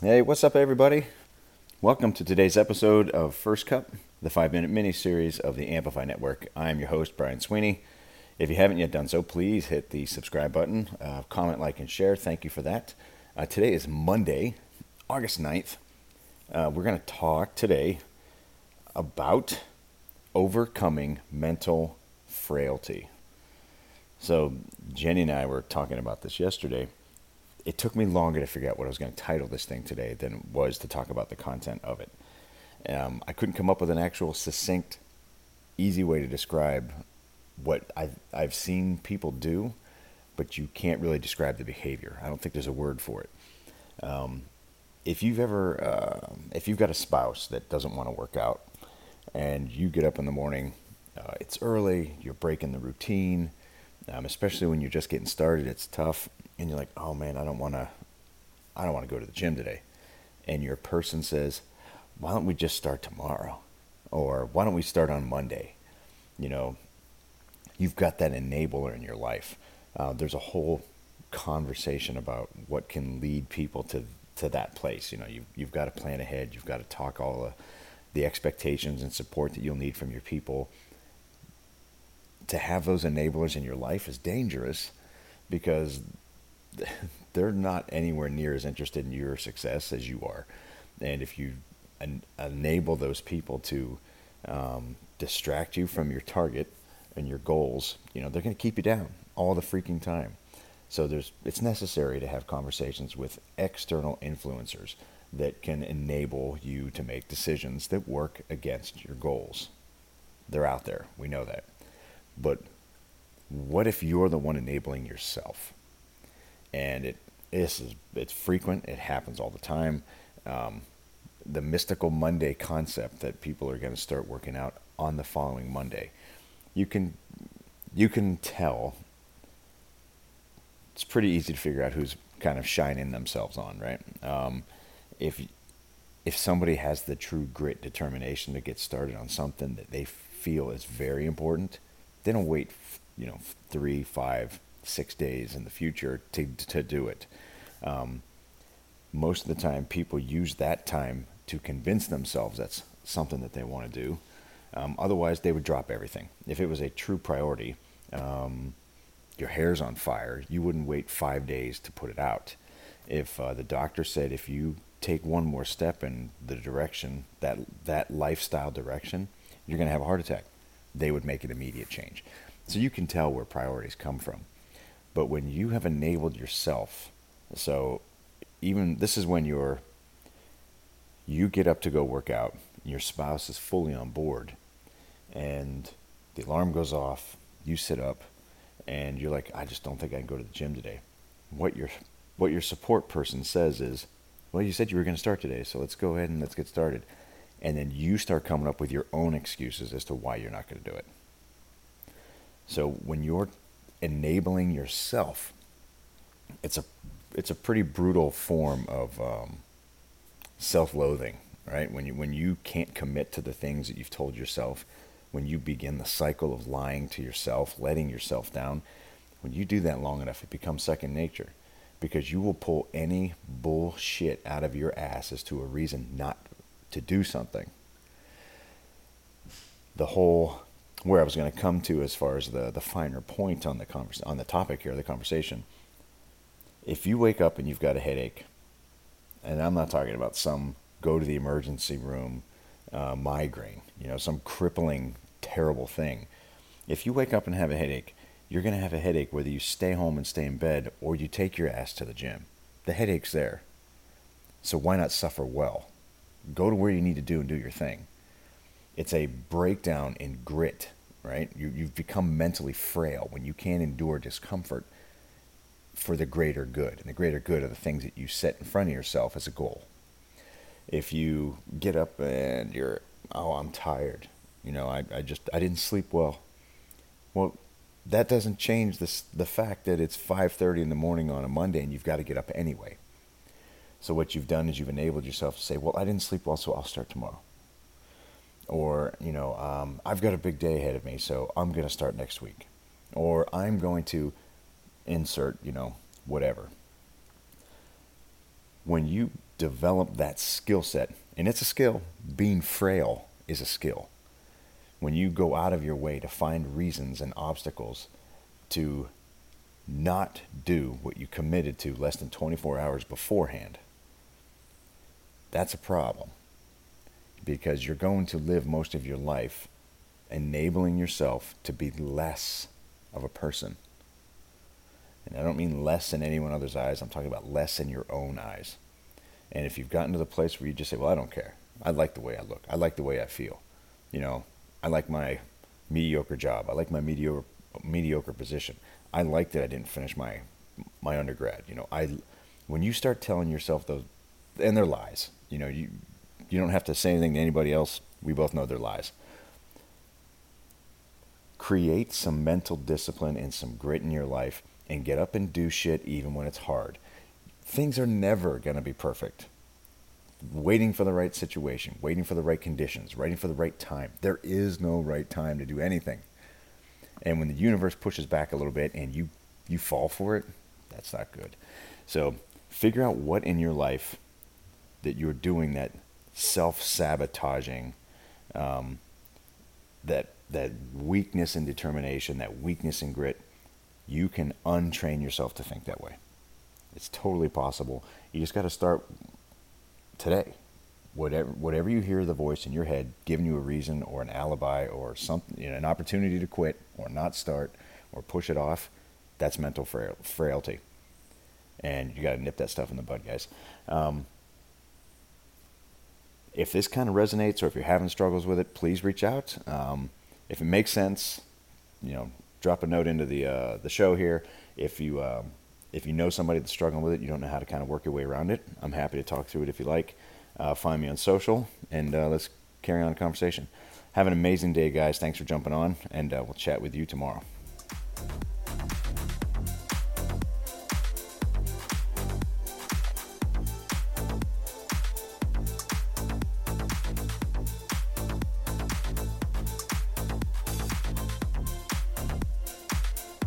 Hey, what's up, everybody? Welcome to today's episode of First Cup, the five minute mini series of the Amplify Network. I'm your host, Brian Sweeney. If you haven't yet done so, please hit the subscribe button, uh, comment, like, and share. Thank you for that. Uh, today is Monday, August 9th. Uh, we're going to talk today about overcoming mental frailty. So, Jenny and I were talking about this yesterday. It took me longer to figure out what I was going to title this thing today than it was to talk about the content of it. Um, I couldn't come up with an actual succinct, easy way to describe what I've, I've seen people do, but you can't really describe the behavior. I don't think there's a word for it. Um, if you've ever, uh, if you've got a spouse that doesn't want to work out, and you get up in the morning, uh, it's early, you're breaking the routine, um, especially when you're just getting started, it's tough, and you're like, oh man, I don't want to, I don't want to go to the gym today, and your person says, why don't we just start tomorrow, or why don't we start on Monday, you know, you've got that enabler in your life. Uh, there's a whole conversation about what can lead people to to that place. You know, you you've got to plan ahead. You've got to talk all the the expectations and support that you'll need from your people. To have those enablers in your life is dangerous because they're not anywhere near as interested in your success as you are. And if you en- enable those people to um, distract you from your target and your goals, you know, they're going to keep you down all the freaking time. So there's it's necessary to have conversations with external influencers that can enable you to make decisions that work against your goals. They're out there. We know that. But what if you're the one enabling yourself? And it this is it's frequent. It happens all the time. Um, the mystical Monday concept that people are going to start working out on the following Monday. You can you can tell. It's pretty easy to figure out who's kind of shining themselves on, right? Um, if if somebody has the true grit determination to get started on something that they feel is very important, they don't wait, you know, three, five, six days in the future to to do it. Um, most of the time, people use that time to convince themselves that's something that they want to do. Um, otherwise, they would drop everything. If it was a true priority, um, your hair's on fire, you wouldn't wait five days to put it out. If uh, the doctor said if you take one more step in the direction that that lifestyle direction, you're going to have a heart attack. They would make an immediate change. So you can tell where priorities come from. But when you have enabled yourself, so even this is when you're you get up to go work out, your spouse is fully on board, and the alarm goes off, you sit up, and you're like, I just don't think I can go to the gym today. What your what your support person says is, well, you said you were going to start today, so let's go ahead and let's get started. And then you start coming up with your own excuses as to why you're not going to do it. So when you're enabling yourself, it's a it's a pretty brutal form of um, self-loathing, right? When you when you can't commit to the things that you've told yourself, when you begin the cycle of lying to yourself, letting yourself down, when you do that long enough, it becomes second nature because you will pull any bullshit out of your ass as to a reason not to do something. The whole where I was going to come to as far as the, the finer point on the convers- on the topic here, the conversation. If you wake up and you've got a headache, and I'm not talking about some go to the emergency room uh, migraine, you know, some crippling, terrible thing. If you wake up and have a headache, you're going to have a headache whether you stay home and stay in bed or you take your ass to the gym. The headache's there. So why not suffer well? Go to where you need to do and do your thing. It's a breakdown in grit, right? You, you've become mentally frail when you can't endure discomfort for the greater good. And the greater good are the things that you set in front of yourself as a goal. If you get up and you're, oh, I'm tired, you know, I, I just, I didn't sleep well. Well, that doesn't change the, the fact that it's 5.30 in the morning on a Monday and you've got to get up anyway. So what you've done is you've enabled yourself to say, well, I didn't sleep well, so I'll start tomorrow. Or, you know, um, I've got a big day ahead of me, so I'm going to start next week. Or I'm going to insert, you know, whatever. When you develop that skill set. And it's a skill. Being frail is a skill. When you go out of your way to find reasons and obstacles to not do what you committed to less than 24 hours beforehand, that's a problem. Because you're going to live most of your life enabling yourself to be less of a person. And I don't mean less in anyone other's eyes, I'm talking about less in your own eyes. And if you've gotten to the place where you just say, well, I don't care. I like the way I look. I like the way I feel. You know, I like my mediocre job. I like my mediocre mediocre position. I like that I didn't finish my my undergrad. You know, I when you start telling yourself those and they're lies. You know, you you don't have to say anything to anybody else. We both know they're lies. Create some mental discipline and some grit in your life and get up and do shit even when it's hard. Things are never going to be perfect. Waiting for the right situation, waiting for the right conditions, waiting for the right time. There is no right time to do anything. And when the universe pushes back a little bit and you you fall for it, that's not good. So, figure out what in your life that you're doing that self-sabotaging um, that that weakness and determination, that weakness and grit, you can untrain yourself to think that way. It's totally possible. You just got to start today. Whatever, whatever you hear the voice in your head giving you a reason or an alibi or something, you know, an opportunity to quit or not start or push it off, that's mental frail, frailty. And you got to nip that stuff in the bud, guys. Um, if this kind of resonates or if you're having struggles with it, please reach out. Um, if it makes sense, you know, drop a note into the uh, the show here. If you um, if you know somebody that's struggling with it, you don't know how to kind of work your way around it. I'm happy to talk through it if you like. Uh, find me on social and uh, let's carry on the conversation. Have an amazing day, guys. Thanks for jumping on, and uh, we'll chat with you tomorrow.